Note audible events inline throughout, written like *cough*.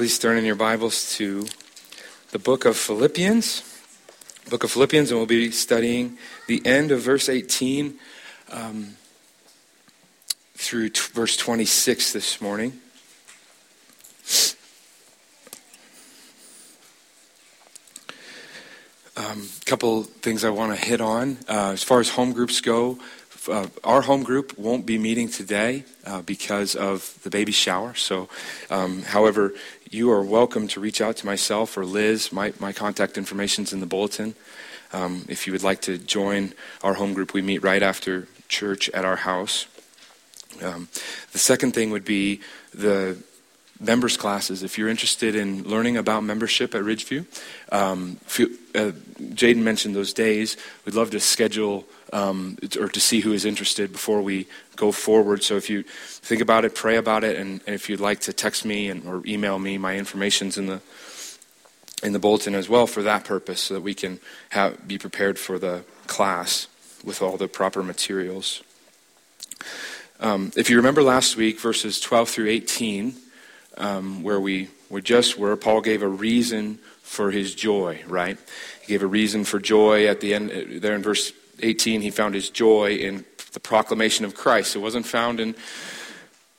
Please turn in your Bibles to the book of Philippians. Book of Philippians, and we'll be studying the end of verse 18 um, through t- verse 26 this morning. A um, couple things I want to hit on. Uh, as far as home groups go, uh, our home group won't be meeting today uh, because of the baby shower. So, um, however, you are welcome to reach out to myself or Liz. My, my contact information is in the bulletin. Um, if you would like to join our home group, we meet right after church at our house. Um, the second thing would be the members classes. If you're interested in learning about membership at Ridgeview, um, uh, Jaden mentioned those days. We'd love to schedule um, or to see who is interested before we go forward. So if you think about it, pray about it, and, and if you'd like to text me and, or email me, my information's in the in the bulletin as well for that purpose, so that we can have, be prepared for the class with all the proper materials. Um, if you remember last week, verses 12 through 18, um, where we were just were, Paul gave a reason for his joy, right? He gave a reason for joy at the end, uh, there in verse 18, he found his joy in the proclamation of Christ. It wasn't found in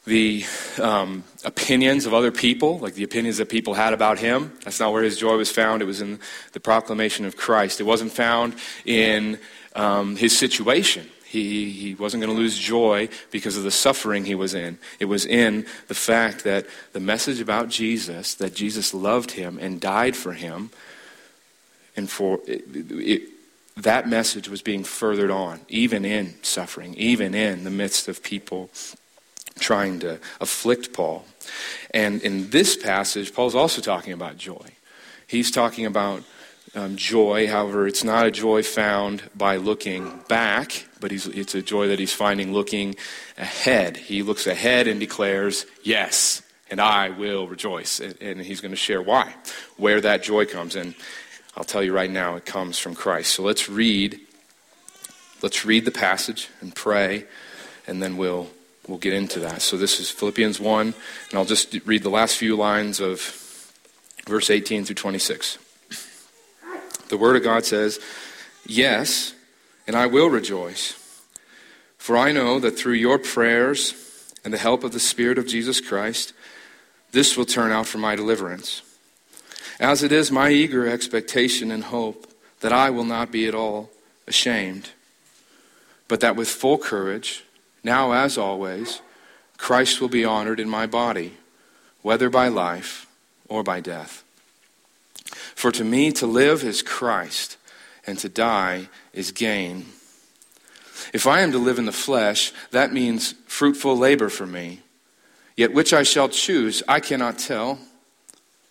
the um, opinions of other people, like the opinions that people had about him. That's not where his joy was found. It was in the proclamation of Christ. It wasn't found in um, his situation. He, he wasn't going to lose joy because of the suffering he was in. It was in the fact that the message about Jesus, that Jesus loved him and died for him, and for it, it, that message was being furthered on, even in suffering, even in the midst of people trying to afflict Paul. And in this passage, Paul's also talking about joy. He's talking about um, joy, however, it's not a joy found by looking back, but it's a joy that he's finding looking ahead. He looks ahead and declares, Yes, and I will rejoice. And, and he's going to share why, where that joy comes. And I'll tell you right now, it comes from Christ. So let's read. Let's read the passage and pray, and then we'll we'll get into that. So this is Philippians 1, and I'll just read the last few lines of verse 18 through 26. The Word of God says, Yes, and I will rejoice, for I know that through your prayers and the help of the Spirit of Jesus Christ, this will turn out for my deliverance as it is my eager expectation and hope that I will not be at all ashamed, but that with full courage, now as always, Christ will be honored in my body, whether by life or by death. For to me to live is Christ, and to die is gain. If I am to live in the flesh, that means fruitful labor for me. Yet which I shall choose, I cannot tell.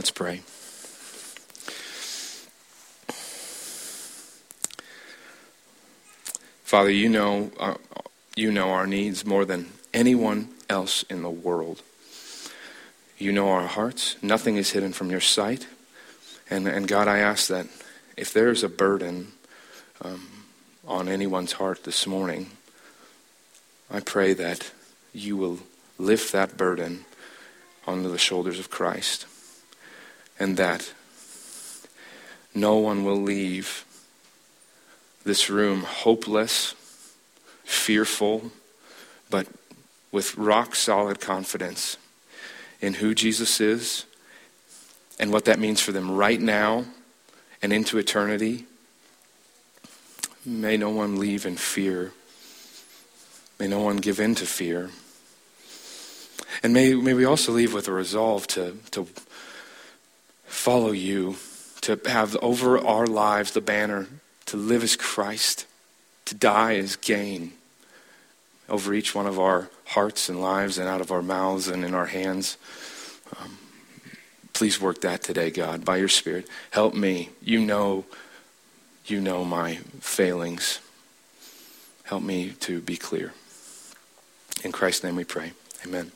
Let's pray. Father, you know, uh, you know our needs more than anyone else in the world. You know our hearts. Nothing is hidden from your sight. And, and God, I ask that if there's a burden um, on anyone's heart this morning, I pray that you will lift that burden onto the shoulders of Christ and that no one will leave this room hopeless, fearful, but with rock solid confidence in who Jesus is and what that means for them right now and into eternity. May no one leave in fear. May no one give in to fear. And may, may we also leave with a resolve to, to follow you, to have over our lives the banner to live as Christ, to die as gain over each one of our hearts and lives and out of our mouths and in our hands. Um, Please work that today, God, by your Spirit. Help me. You know, you know my failings. Help me to be clear. In Christ's name we pray. Amen.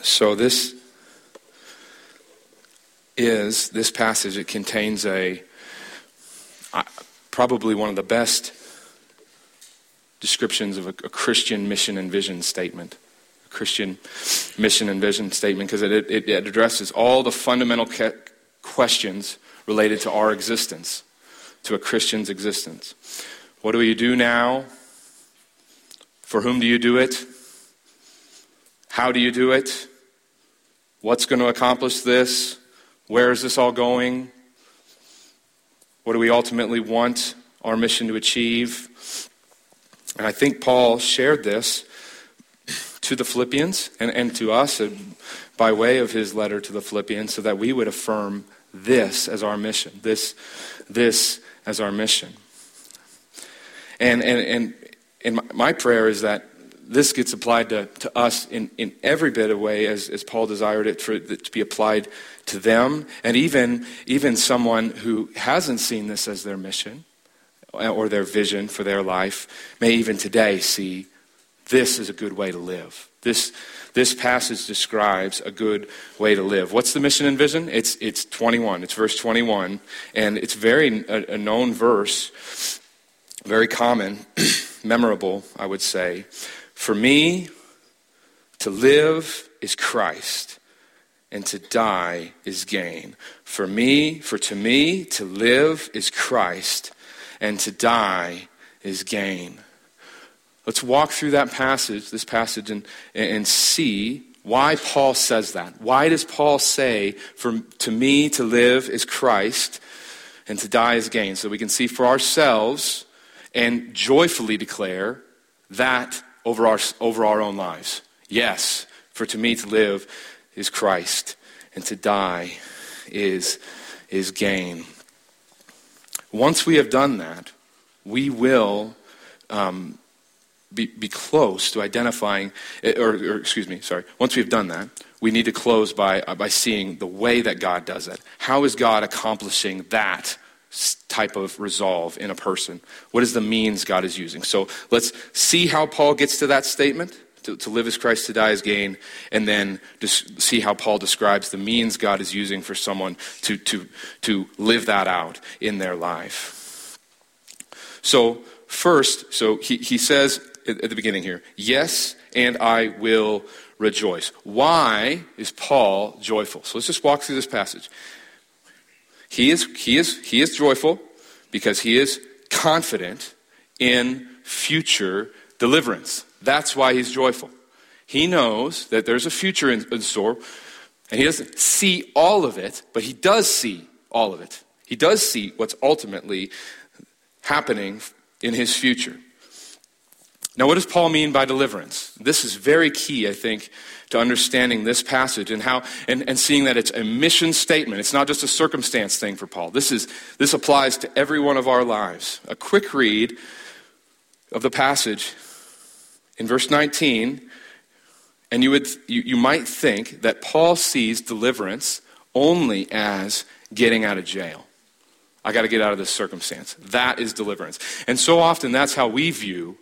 So this is this passage. It contains a probably one of the best descriptions of a, a Christian mission and vision statement. A Christian mission and vision statement because it, it, it, addresses all the fundamental questions related to our existence, to a Christian's existence. What do you do now? For whom do you do it? How do you do it? What's going to accomplish this? Where is this all going? What do we ultimately want our mission to achieve? And I think Paul shared this to the Philippians and, and to us uh, by way of his letter to the Philippians so that we would affirm this as our mission. This, this as our mission. And, and, and, and my prayer is that this gets applied to, to us in, in every bit of way as, as Paul desired it for it to be applied to them, and even, even someone who hasn't seen this as their mission or their vision for their life may even today see this is a good way to live. This, this passage describes a good way to live. What's the mission and vision? It's, it's 21. It's verse 21. And it's very a, a known verse, very common, *clears throat* memorable, I would say. For me, to live is Christ, and to die is gain. For me, for to me, to live is Christ, and to die is gain. Let's walk through that passage, this passage, and, and see why Paul says that. Why does Paul say, for, to me to live is Christ, and to die is gain? So we can see for ourselves and joyfully declare that over our, over our own lives. Yes, for to me to live is Christ, and to die is, is gain. Once we have done that, we will um, be, be close to identifying, eh, or, or, excuse me, sorry, once we've done that, we need to close by, uh, by seeing the way that God does it. How is God accomplishing that type of resolve in a person? What is the means God is using? So let's see how Paul gets to that statement. To, to live as Christ, to die as gain, and then just see how Paul describes the means God is using for someone to, to, to live that out in their life. So, first, so he, he says at, at the beginning here, yes, and I will rejoice. Why is Paul joyful? So let's just walk through this passage. He is, he is, he is joyful because he is confident in future deliverance. That's why he's joyful. He knows that there's a future in, in store, and he doesn't see all of it, but he does see all of it. He does see what's ultimately happening in his future. Now, what does Paul mean by deliverance? This is very key, I think, to understanding this passage and how and, and seeing that it's a mission statement. It's not just a circumstance thing for Paul. This is this applies to every one of our lives. A quick read of the passage in verse 19, and you would you, you might think that Paul sees deliverance only as getting out of jail. I got to get out of this circumstance. That is deliverance. And so often that's how we view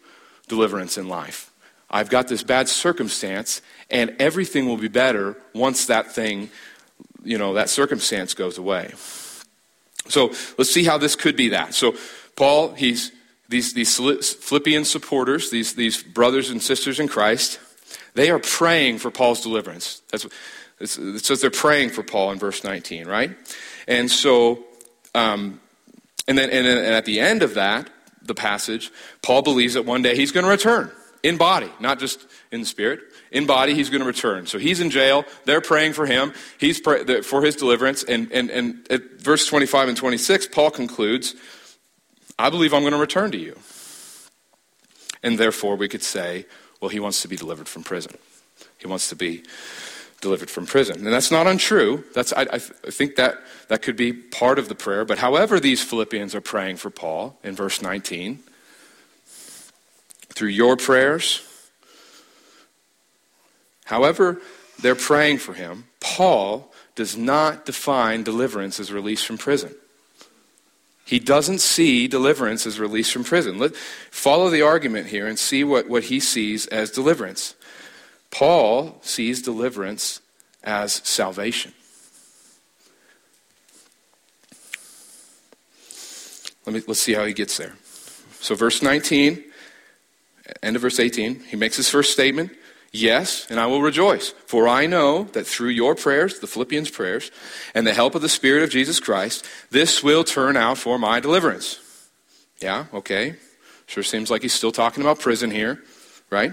deliverance in life. I've got this bad circumstance, and everything will be better once that thing, you know, that circumstance goes away. So let's see how this could be that. So Paul, he's these, these Philippian supporters, these, these brothers and sisters in Christ, they are praying for Paul's deliverance. That's, it says they're praying for Paul in verse 19, right? And so, um, and then and, and at the end of that, the passage, Paul believes that one day he's going to return in body, not just in spirit. In body, he's going to return. So he's in jail. They're praying for him. He's pray- for his deliverance. And, and, and at verse 25 and 26, Paul concludes, I believe I'm going to return to you. And therefore, we could say, well, he wants to be delivered from prison. He wants to be delivered from prison. And that's not untrue. That's, I, I, think that, that could be part of the prayer. But however, these Philippians are praying for Paul in verse 19, through your prayers, however they're praying for him, Paul does not define deliverance as release from prison. He doesn't see deliverance as release from prison. Let, follow the argument here and see what, what he sees as deliverance. Paul sees deliverance as salvation. Let me, let's see how he gets there. So, verse 19, end of verse 18, he makes his first statement Yes, and I will rejoice, for I know that through your prayers, the Philippians' prayers, and the help of the Spirit of Jesus Christ, this will turn out for my deliverance. Yeah, okay. Sure seems like he's still talking about prison here, right?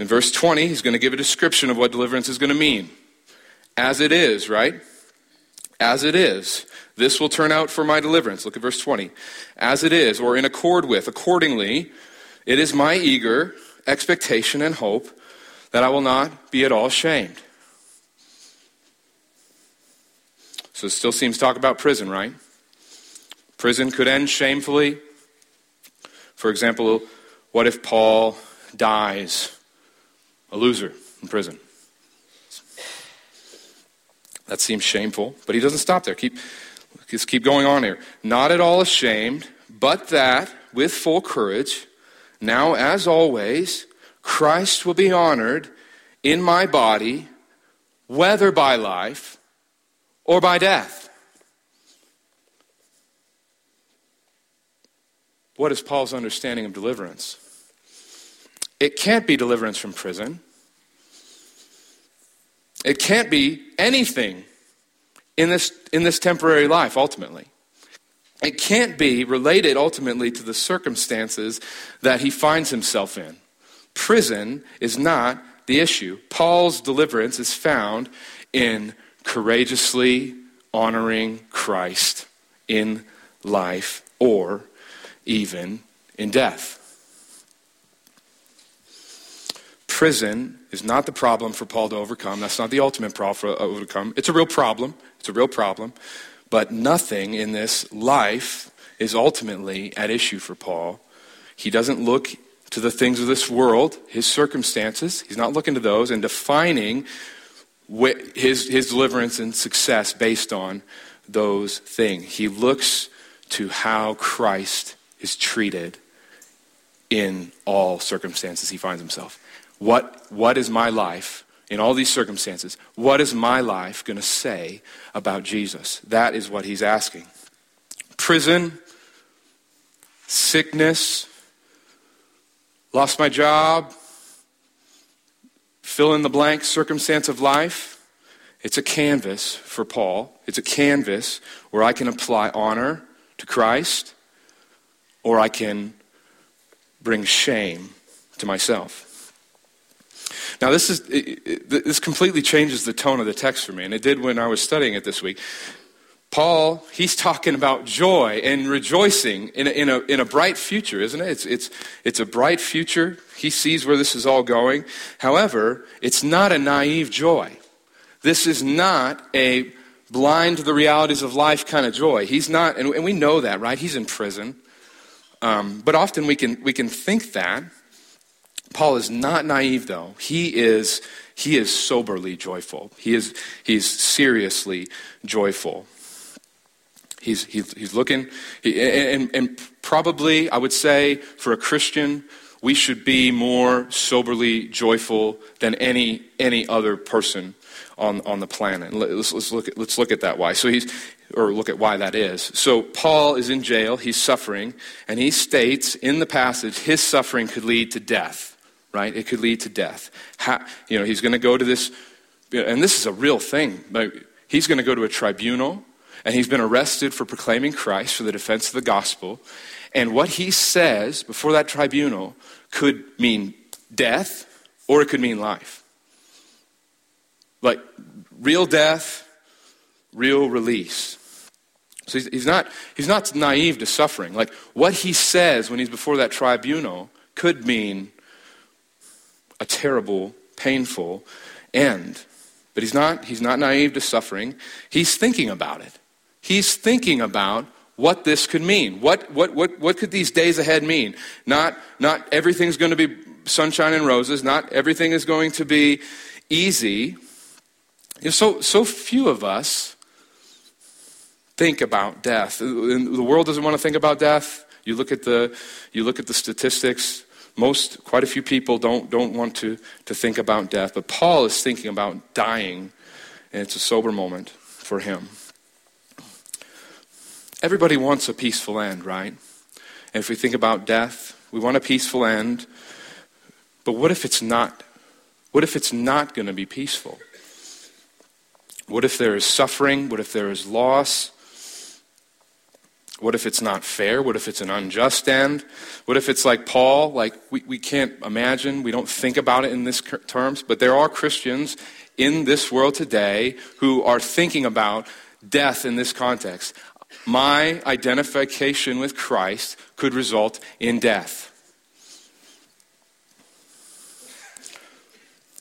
In verse 20, he's going to give a description of what deliverance is going to mean. As it is, right? As it is. This will turn out for my deliverance. Look at verse 20. As it is, or in accord with, accordingly, it is my eager expectation and hope that I will not be at all shamed. So it still seems to talk about prison, right? Prison could end shamefully. For example, what if Paul dies a loser in prison? That seems shameful, but he doesn't stop there. Keep, just keep going on here. Not at all ashamed, but that with full courage, now as always, Christ will be honored in my body, whether by life or by death. What is Paul's understanding of deliverance? It can't be deliverance from prison. It can't be anything in this, in this temporary life, ultimately. It can't be related ultimately to the circumstances that he finds himself in. Prison is not the issue. Paul's deliverance is found in courageously honoring Christ in life or even in death. Prison is not the problem for Paul to overcome. That's not the ultimate problem to uh, overcome. It's a real problem. It's a real problem. But nothing in this life is ultimately at issue for Paul. He doesn't look to the things of this world, his circumstances. He's not looking to those and defining his, his deliverance and success based on those things. He looks to how Christ is treated in all circumstances he finds himself. What, what is my life in all these circumstances? What is my life going to say about Jesus? That is what he's asking. Prison, sickness, lost my job, fill in the blank circumstance of life. It's a canvas for Paul. It's a canvas where I can apply honor to Christ or I can bring shame to myself. Now, this, is, this completely changes the tone of the text for me, and it did when I was studying it this week. Paul, he's talking about joy and rejoicing in a, in a, in a bright future, isn't it? It's, it's, it's a bright future. He sees where this is all going. However, it's not a naive joy. This is not a blind to the realities of life kind of joy. He's not, and, we know that, right? He's in prison. Um, but often we can, we can think that. Paul is not naive, though. He is, he is soberly joyful. He is, he's seriously joyful. He's, he's, he's looking, he, and, and probably, I would say, for a Christian, we should be more soberly joyful than any, any other person on, on the planet. Let's, let's, look at, let's look at that why. So he's, or look at why that is. So Paul is in jail, he's suffering, and he states in the passage his suffering could lead to death, right? It could lead to death. How, you know, he's going to go to this, and this is a real thing. He's going to go to a tribunal and he's been arrested for proclaiming Christ for the defense of the gospel. And what he says before that tribunal could mean death or it could mean life. Like real death, real release. So he's, he's, not, he's not naive to suffering. Like what he says when he's before that tribunal could mean a terrible, painful end. But he's not, he's not naive to suffering. He's thinking about it. He's thinking about what this could mean. What, what, what, what could these days ahead mean? Not, not everything's going to be sunshine and roses, not everything is going to be easy. You know, so, so few of us think about death. The world doesn't want to think about death. You look at the, you look at the statistics. Most, quite a few people don't, don't want to, to think about death. But Paul is thinking about dying, and it's a sober moment for him. Everybody wants a peaceful end, right? And if we think about death, we want a peaceful end. But what if it's not? What if it's not going to be peaceful? What if there is suffering? What if there is loss? What if it's not fair? What if it's an unjust end? What if it's like Paul? Like, we, we can't imagine, we don't think about it in this terms, but there are Christians in this world today who are thinking about death in this context. My identification with Christ could result in death.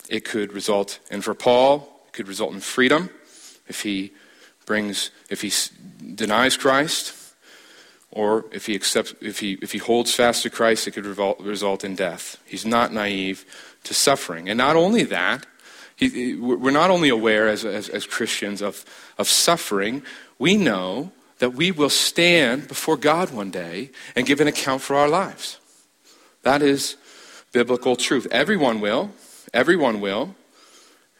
It could result, and for Paul, it could result in freedom if he brings, if he denies Christ, or if he accepts, if he, if he holds fast to Christ, it could revol- result in death. He's not naive to suffering. And not only that, he, we're not only aware as, as, as Christians of, of suffering, we know that we will stand before God one day and give an account for our lives. That is biblical truth. Everyone will. Everyone will.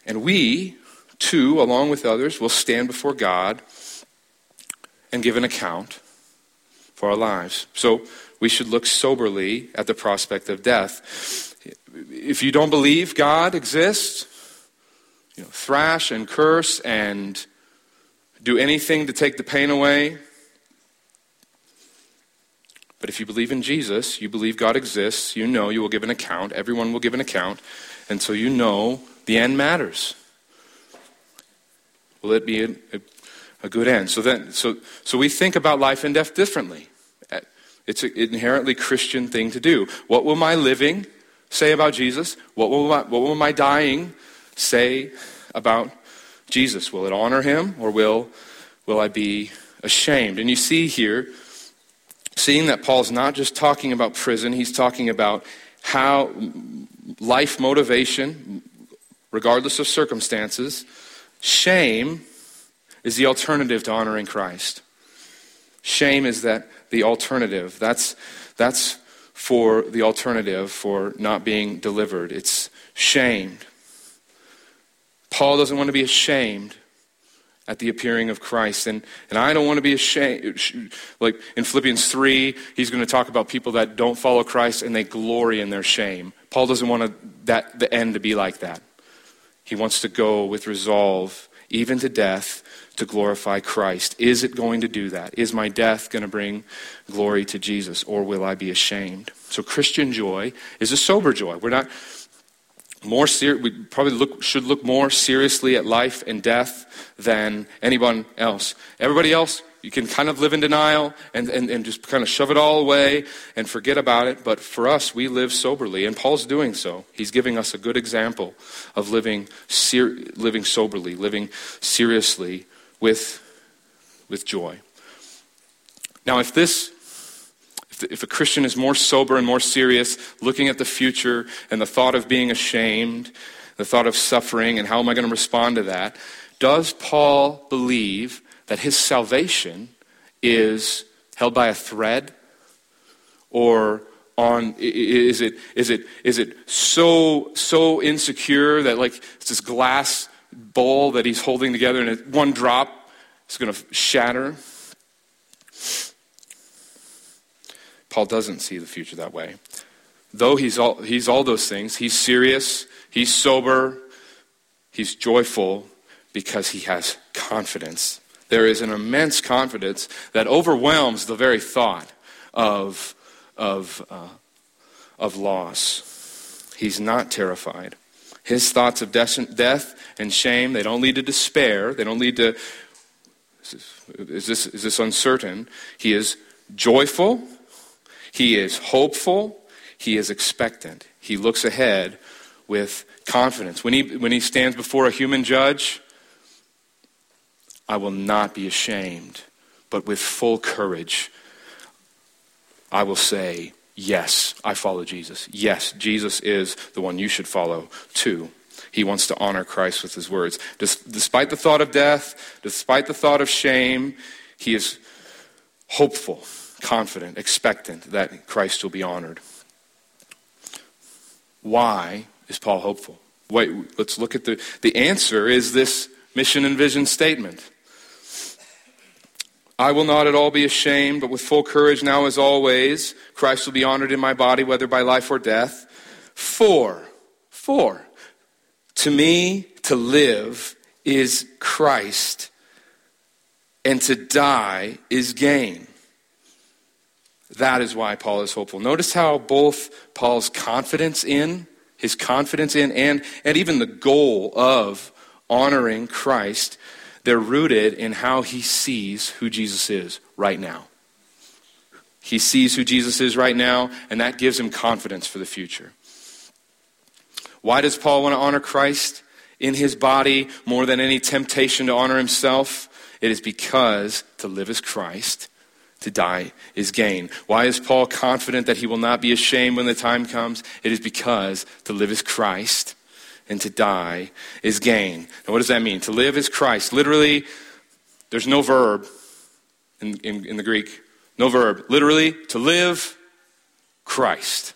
And we, too, along with others, will stand before God and give an account for our lives. So we should look soberly at the prospect of death. If you don't believe God exists, you know, thrash and curse and do anything to take the pain away. But if you believe in Jesus, you believe God exists, you know you will give an account, everyone will give an account, and so you know the end matters. Will it be a, a, a good end? So then, so, so we think about life and death differently. It's an inherently Christian thing to do. What will my living say about Jesus? What will my, what will my dying say about Jesus? Will it honor him or will, will I be ashamed? And you see here, seeing that Paul's not just talking about prison, he's talking about how life motivation, regardless of circumstances, shame is the alternative to honoring Christ. Shame is that the alternative. That's, that's for the alternative for not being delivered. It's shamed. Paul doesn't want to be ashamed at the appearing of Christ. And, and I don't want to be ashamed. Like in Philippians 3, he's going to talk about people that don't follow Christ and they glory in their shame. Paul doesn't want that, the end to be like that. He wants to go with resolve, even to death, to glorify Christ. Is it going to do that? Is my death going to bring glory to Jesus, or will I be ashamed? So, Christian joy is a sober joy. We're not more ser- we probably look, should look more seriously at life and death than anyone else. Everybody else, you can kind of live in denial and, and, and just kind of shove it all away and forget about it. But for us, we live soberly, and Paul's doing so. He's giving us a good example of living, ser- living soberly, living seriously with, with joy. Now, if this if a Christian is more sober and more serious, looking at the future and the thought of being ashamed, the thought of suffering, and how am I going to respond to that, does Paul believe that his salvation is held by a thread? Or on is it is it is it so so insecure that like it's this glass bowl that he's holding together and one drop is going to shatter? Paul doesn't see the future that way. Though he's all, he's all those things, he's serious, he's sober, he's joyful because he has confidence. There is an immense confidence that overwhelms the very thought of, of, uh, of loss. He's not terrified. His thoughts of death and shame, they don't lead to despair. They don't lead to, is this, is this uncertain? He is joyful he is hopeful, he is expectant. He looks ahead with confidence. When he, when he stands before a human judge, I will not be ashamed, but with full courage, I will say, Yes, I follow Jesus. Yes, Jesus is the one you should follow too. He wants to honor Christ with his words. Despite the thought of death, despite the thought of shame, he is hopeful, confident, expectant that Christ will be honored. Why is Paul hopeful? Wait, let's look at the the answer is this mission and vision statement. I will not at all be ashamed, but with full courage now as always, Christ will be honored in my body, whether by life or death. For, for, to me to live is Christ, and to die is gain. That is why Paul is hopeful. Notice how both Paul's confidence in, his confidence in, and, and even the goal of honoring Christ they're rooted in how he sees who Jesus is right now. He sees who Jesus is right now, and that gives him confidence for the future. Why does Paul want to honor Christ in his body more than any temptation to honor himself? It is because to live is Christ, to die is gain. Why is Paul confident that he will not be ashamed when the time comes? It is because to live is Christ, and to die is gain. Now, what does that mean? To live is Christ. Literally, there's no verb in, in, in the Greek. No verb. Literally, to live, Christ.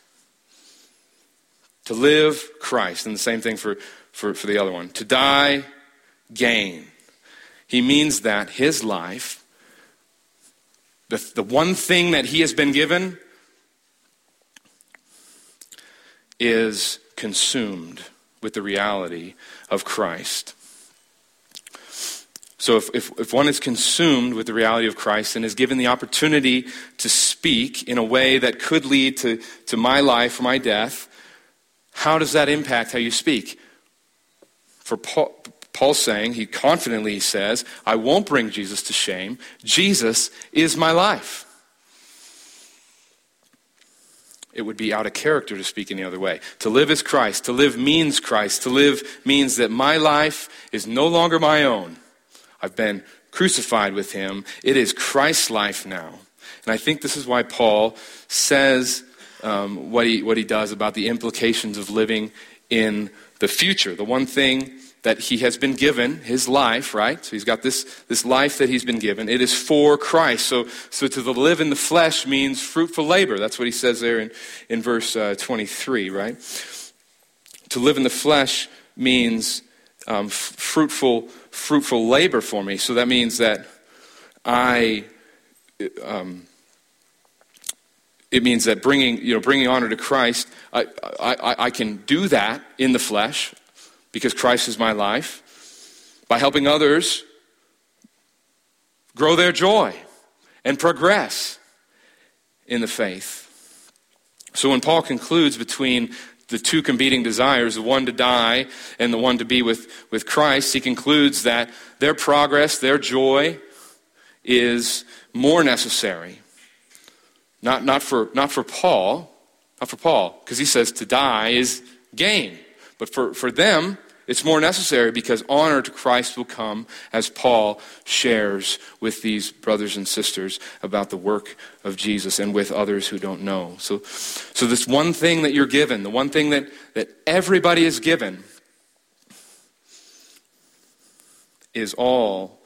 To live, Christ. And the same thing for, for, for the other one. To die, gain. He means that his life, the, the one thing that he has been given, is consumed with the reality of Christ. So, if, if, if, one is consumed with the reality of Christ and is given the opportunity to speak in a way that could lead to, to my life or my death, how does that impact how you speak? For Paul, Paul's saying, he confidently says, I won't bring Jesus to shame. Jesus is my life. It would be out of character to speak any other way. To live is Christ. To live means Christ. To live means that my life is no longer my own. I've been crucified with him. It is Christ's life now. And I think this is why Paul says um, what, he, what he does about the implications of living in the future. The one thing that he has been given, his life, right? So he's got this, this life that he's been given. It is for Christ. So, so to the live in the flesh means fruitful labor. That's what he says there in, in verse uh, 23, right? To live in the flesh means um, f- fruitful, fruitful labor for me. So that means that I, um, it means that bringing, you know, bringing honor to Christ, I, I, I can do that in the flesh because Christ is my life, by helping others grow their joy and progress in the faith. So when Paul concludes between the two competing desires, the one to die and the one to be with, with Christ, he concludes that their progress, their joy, is more necessary. Not, not, for, not for Paul, not for Paul, because he says to die is gain. But for, for them, it's more necessary because honor to Christ will come as Paul shares with these brothers and sisters about the work of Jesus and with others who don't know. So, so this one thing that you're given, the one thing that, that everybody is given, is all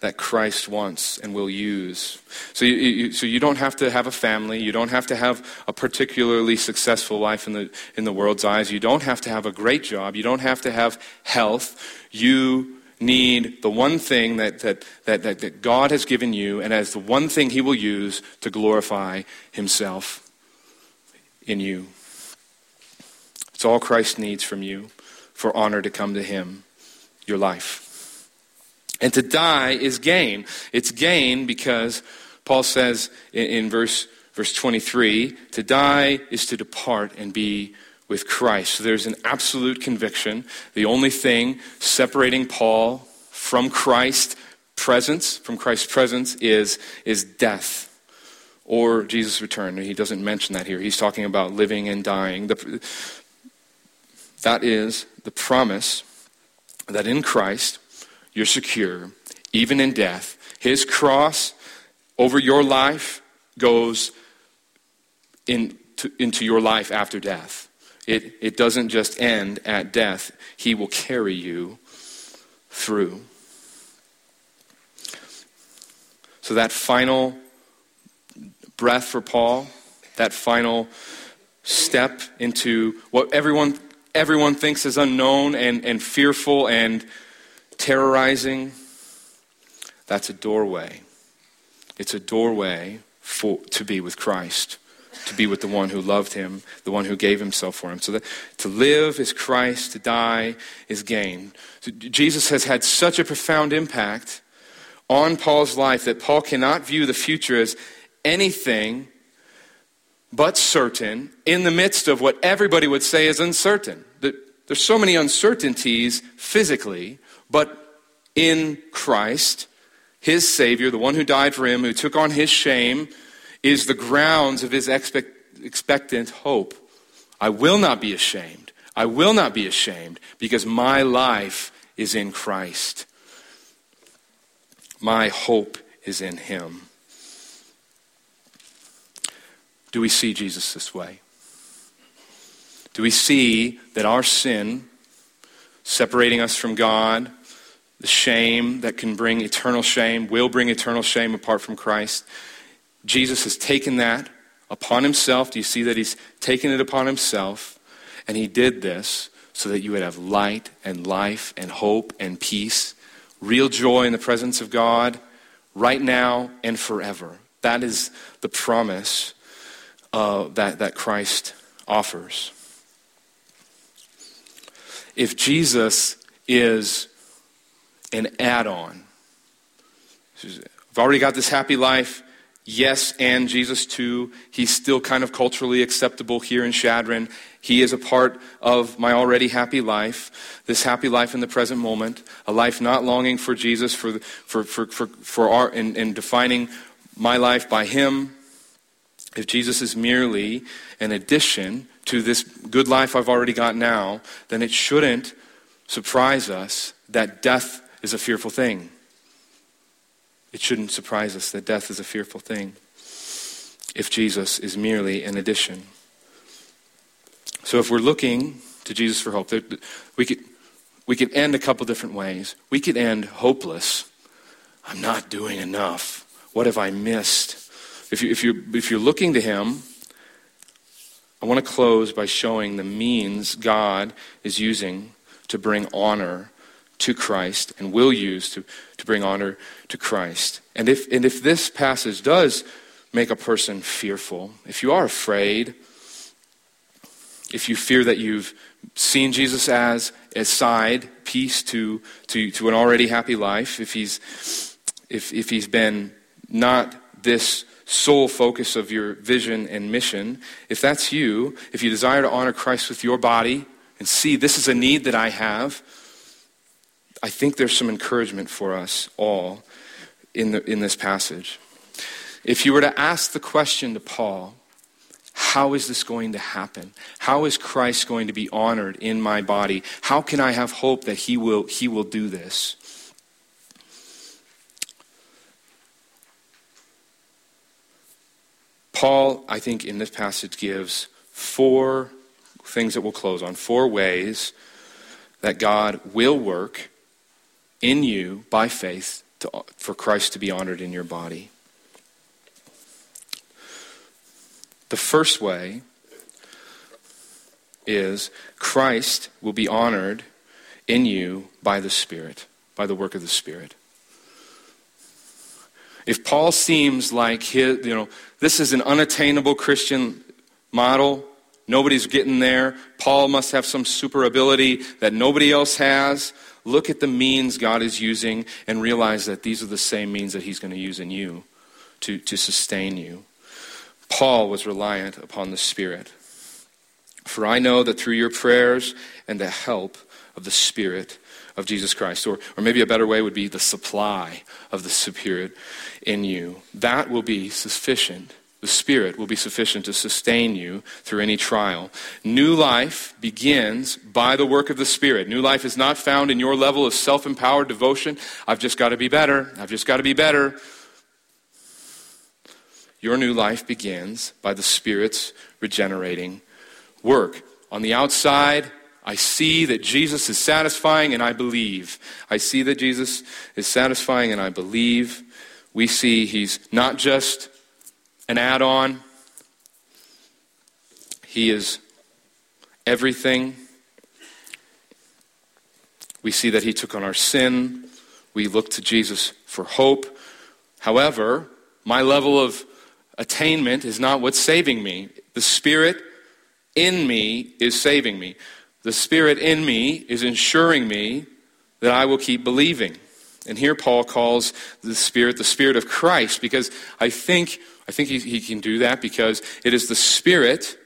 that Christ wants and will use. So you, you, so you don't have to have a family. You don't have to have a particularly successful life in the, in the world's eyes. You don't have to have a great job. You don't have to have health. You need the one thing that, that, that, that, that God has given you and as the one thing He will use to glorify Himself in you. It's all Christ needs from you for honor to come to Him, your life. And to die is gain. It's gain because Paul says in, in, verse, verse 23 to die is to depart and be with Christ. So there's an absolute conviction. The only thing separating Paul from Christ's presence, from Christ's presence, is, is death or Jesus' return. He doesn't mention that here. He's talking about living and dying. The, that is the promise that in Christ, you're secure, even in death. His cross over your life goes in to, into your life after death. it, it doesn't just end at death, He will carry you through. So, that final breath for Paul, that final step into what everyone, everyone thinks is unknown and, and fearful and terrorizing, that's a doorway. It's a doorway for, to be with Christ, to be with the one who loved him, the one who gave himself for him. So that to live is Christ, to die is gain. So Jesus has had such a profound impact on Paul's life that Paul cannot view the future as anything but certain in the midst of what everybody would say is uncertain. There's so many uncertainties physically, but in Christ, his Savior, the one who died for him, who took on his shame, is the grounds of his expect, expectant hope. I will not be ashamed. I will not be ashamed because my life is in Christ. My hope is in him. Do we see Jesus this way? Do we see that our sin, separating us from God, the shame that can bring eternal shame, will bring eternal shame apart from Christ, Jesus has taken that upon himself. Do you see that he's taken it upon himself? And he did this so that you would have light and life and hope and peace, real joy in the presence of God, right now and forever. That is the promise uh, that, that Christ offers. If Jesus is an add on, I've already got this happy life. Yes, and Jesus too. He's still kind of culturally acceptable here in Chadron. He is a part of my already happy life, this happy life in the present moment, a life not longing for Jesus, for, for, for, for, for our, in, in defining my life by Him, if Jesus is merely an addition to this good life I've already got now, then it shouldn't surprise us that death is a fearful thing. It shouldn't surprise us that death is a fearful thing if Jesus is merely an addition. So if we're looking to Jesus for hope, we could, we could end a couple different ways. We could end hopeless. I'm not doing enough. What have I missed? If, you, if, you're, if you're looking to Him, I want to close by showing the means God is using to bring honor to Christ and will use to, to bring honor to Christ. And if, and if this passage does make a person fearful, if you are afraid, if you fear that you've seen Jesus as a side piece to, to, to an already happy life, if he's, if, if he's been not this sole focus of your vision and mission, if that's you, if you desire to honor Christ with your body and see this is a need that I have, I think there's some encouragement for us all in, the, in this passage. If you were to ask the question to Paul, how is this going to happen? How is Christ going to be honored in my body? How can I have hope that he will, he will do this? Paul, I think, in this passage gives four things that we'll close on, four ways that God will work in you by faith to, for Christ to be honored in your body. The first way is Christ will be honored in you by the Spirit, by the work of the Spirit. If Paul seems like his, you know, this is an unattainable Christian model, nobody's getting there, Paul must have some super ability that nobody else has. Look at the means God is using and realize that these are the same means that he's going to use in you to, to sustain you. Paul was reliant upon the Spirit. For I know that through your prayers and the help of the Spirit, of Jesus Christ. Or, or maybe a better way would be the supply of the Spirit in you. That will be sufficient. The Spirit will be sufficient to sustain you through any trial. New life begins by the work of the Spirit. New life is not found in your level of self empowered devotion. I've just got to be better. I've just got to be better. Your new life begins by the Spirit's regenerating work. on the outside, I see that Jesus is satisfying and I believe. I see that Jesus is satisfying and I believe. We see he's not just an add on, he is everything. We see that he took on our sin. We look to Jesus for hope. However, my level of attainment is not what's saving me. The Spirit in me is saving me. The Spirit in me is ensuring me that I will keep believing. And here Paul calls the Spirit the Spirit of Christ because I think, I think he, he can do that because it is the Spirit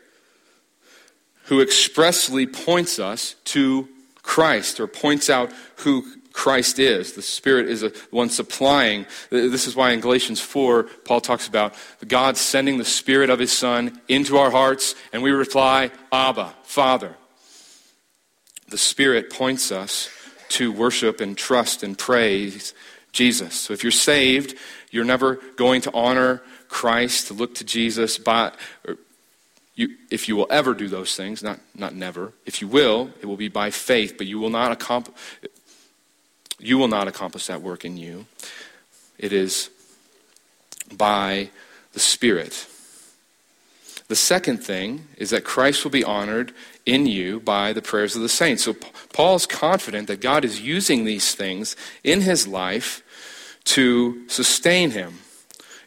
who expressly points us to Christ or points out who Christ is. The Spirit is the one supplying. This is why in Galatians 4, Paul talks about God sending the Spirit of His Son into our hearts, and we reply, Abba, Father. The Spirit points us to worship and trust and praise Jesus. So if you're saved, you're never going to honor Christ, to look to Jesus, but er, you, if you will ever do those things, not, not never, if you will, it will be by faith, but you will not accomplish you will not accomplish that work in you. It is by the Spirit. The second thing is that Christ will be honored in you by the prayers of the saints. So Paul's confident that God is using these things in his life to sustain him.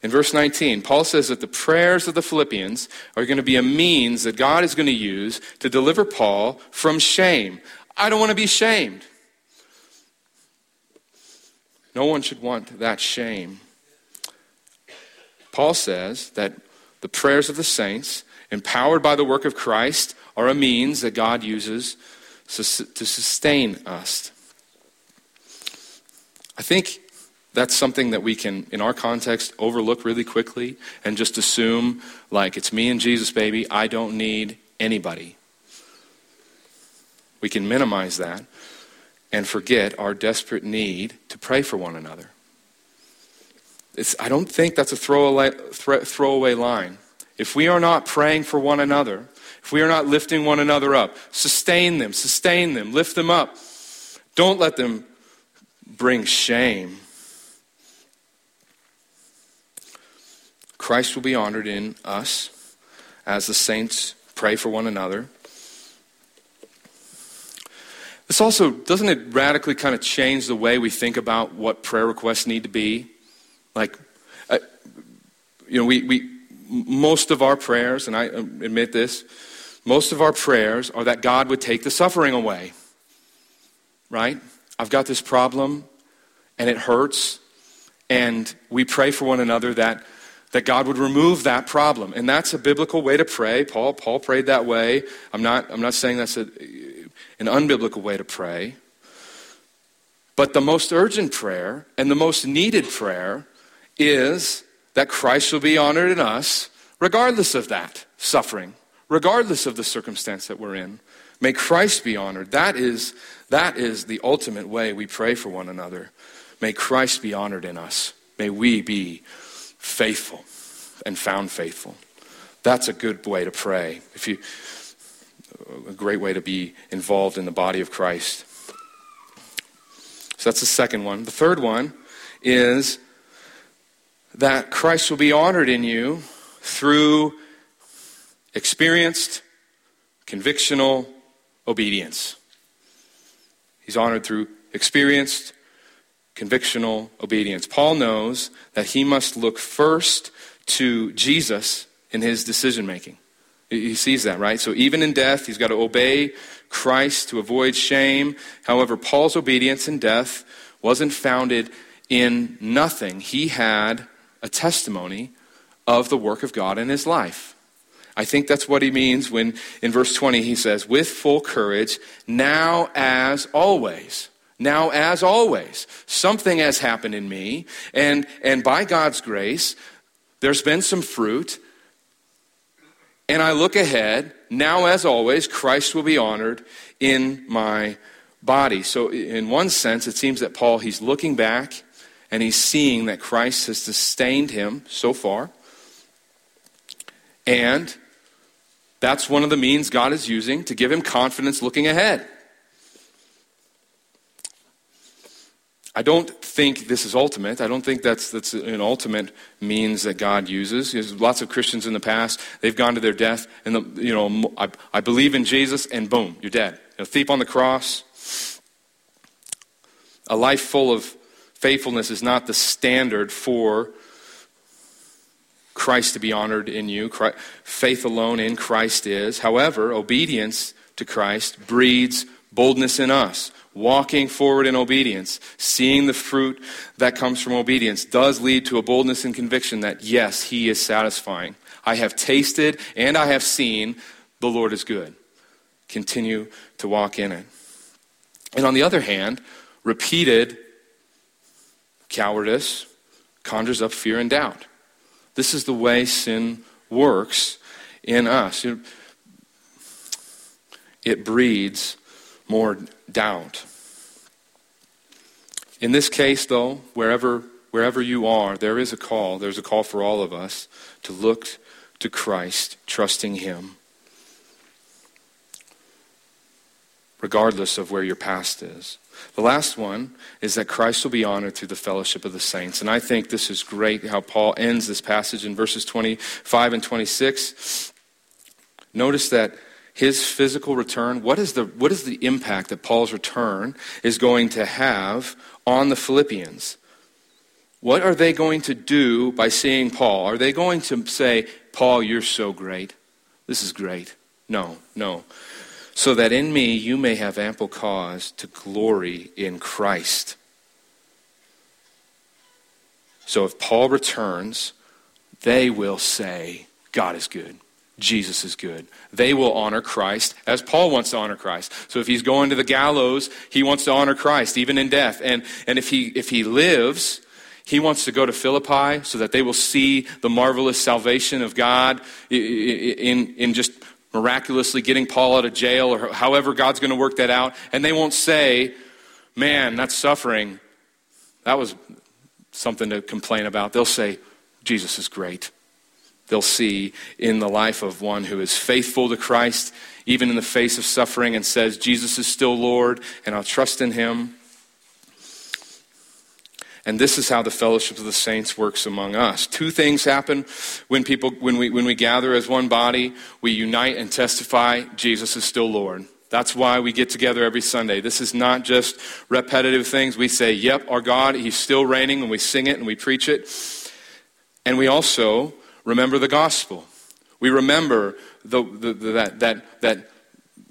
In verse 19, Paul says that the prayers of the Philippians are going to be a means that God is going to use to deliver Paul from shame. I don't want to be shamed. No one should want that shame. Paul says that the prayers of the saints, empowered by the work of Christ, are a means that God uses to sustain us. I think that's something that we can, in our context, overlook really quickly and just assume, like, it's me and Jesus, baby. I don't need anybody. We can minimize that and forget our desperate need to pray for one another. It's, I don't think that's a throwaway, throwaway line. If we are not praying for one another, if we are not lifting one another up, sustain them, sustain them, lift them up. Don't let them bring shame. Christ will be honored in us as the saints pray for one another. This also, doesn't it radically kind of change the way we think about what prayer requests need to be? Like, uh, you know, we, we, most of our prayers, and I admit this, most of our prayers are that God would take the suffering away. Right? I've got this problem and it hurts, and we pray for one another that, that God would remove that problem. And that's a biblical way to pray. Paul, Paul prayed that way. I'm not, I'm not saying that's a, an unbiblical way to pray. But the most urgent prayer and the most needed prayer is that Christ will be honored in us, regardless of that suffering, regardless of the circumstance that we're in. May Christ be honored. That is, that is the ultimate way we pray for one another. May Christ be honored in us. May we be faithful and found faithful. That's a good way to pray. If you, a great way to be involved in the body of Christ. So that's the second one. The third one is that Christ will be honored in you through experienced, convictional obedience. He's honored through experienced, convictional obedience. Paul knows that he must look first to Jesus in his decision making. He sees that, right? So even in death, he's got to obey Christ to avoid shame. However, Paul's obedience in death wasn't founded in nothing. He had a testimony of the work of God in his life. I think that's what he means when in verse 20 he says, with full courage, now as always. Now as always. Something has happened in me, and, and by God's grace, there's been some fruit, and I look ahead, now as always, Christ will be honored in my body. So, in one sense, it seems that Paul, he's looking back and he's seeing that Christ has sustained him so far. And That's one of the means God is using to give him confidence looking ahead. I don't think this is ultimate. I don't think that's, that's an ultimate means that God uses. There's lots of Christians in the past, they've gone to their death, and, the, you know, I, I believe in Jesus, and boom, you're dead. A thief on the cross. A life full of faithfulness is not the standard for Christ to be honored in you. Christ, faith alone in Christ is. However, obedience to Christ breeds boldness in us walking forward in obedience, seeing the fruit that comes from obedience, does lead to a boldness and conviction that, yes, He is satisfying. I have tasted and I have seen the Lord is good. Continue to walk in it. And on the other hand, repeated cowardice conjures up fear and doubt. This is the way sin works in us. It breeds more doubt. In this case, though, wherever, wherever you are, there is a call. There's a call for all of us to look to Christ, trusting Him, regardless of where your past is. The last one is that Christ will be honored through the fellowship of the saints. And I think this is great how Paul ends this passage in verses 25 and 26. Notice that his physical return, what is, the, what is the impact that Paul's return is going to have on the Philippians? What are they going to do by seeing Paul? Are they going to say, Paul, you're so great? This is great. No, no. So that in me you may have ample cause to glory in Christ. So if Paul returns, they will say, God is good. Jesus is good. They will honor Christ as Paul wants to honor Christ. So if he's going to the gallows, he wants to honor Christ even in death. And, and if, he, if he lives, he wants to go to Philippi so that they will see the marvelous salvation of God in, in just miraculously getting Paul out of jail or however God's going to work that out. And they won't say, man, that's suffering. That was something to complain about. They'll say, Jesus is great they'll see in the life of one who is faithful to Christ, even in the face of suffering, and says, Jesus is still Lord, and I'll trust in him. And this is how the fellowship of the saints works among us. Two things happen when people when we when we gather as one body, we unite and testify Jesus is still Lord. That's why we get together every Sunday. This is not just repetitive things. We say, "Yep, our God, he's still reigning," and we sing it and we preach it. And we also remember the gospel. We remember the, the, the, that, that, that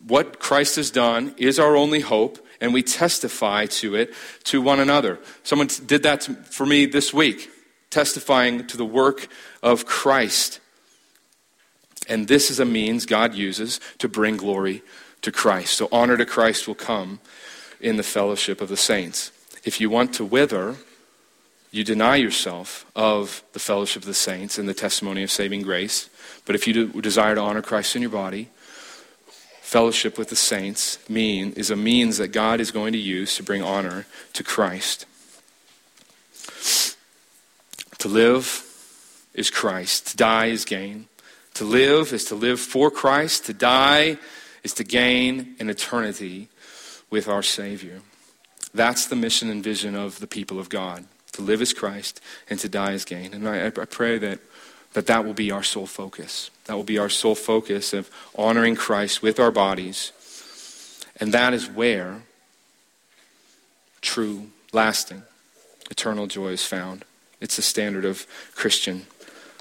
what Christ has done is our only hope, and we testify to it to one another. Someone did that for me this week, testifying to the work of Christ. And this is a means God uses to bring glory to Christ. So honor to Christ will come in the fellowship of the saints. If you want to wither, you deny yourself of the fellowship of the saints and the testimony of saving grace. But if you desire to honor Christ in your body, fellowship with the saints mean is a means that God is going to use to bring honor to Christ. To live is Christ, to die is gain. To live is to live for Christ, to die is to gain an eternity with our Savior. That's the mission and vision of the people of God. To live as Christ and to die as gain. And I, I pray that, that that will be our sole focus. That will be our sole focus of honoring Christ with our bodies. And that is where true, lasting, eternal joy is found. It's the standard of Christian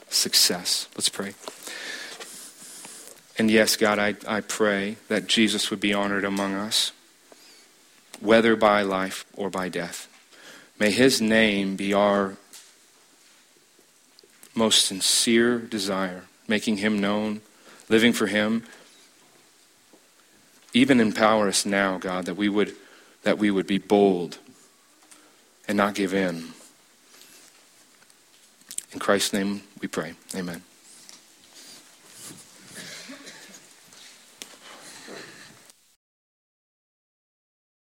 success. Let's pray. And yes, God, I, I pray that Jesus would be honored among us, whether by life or by death. May his name be our most sincere desire, making him known, living for him. Even empower us now, God, that we would, that we would be bold and not give in. In Christ's name we pray. Amen.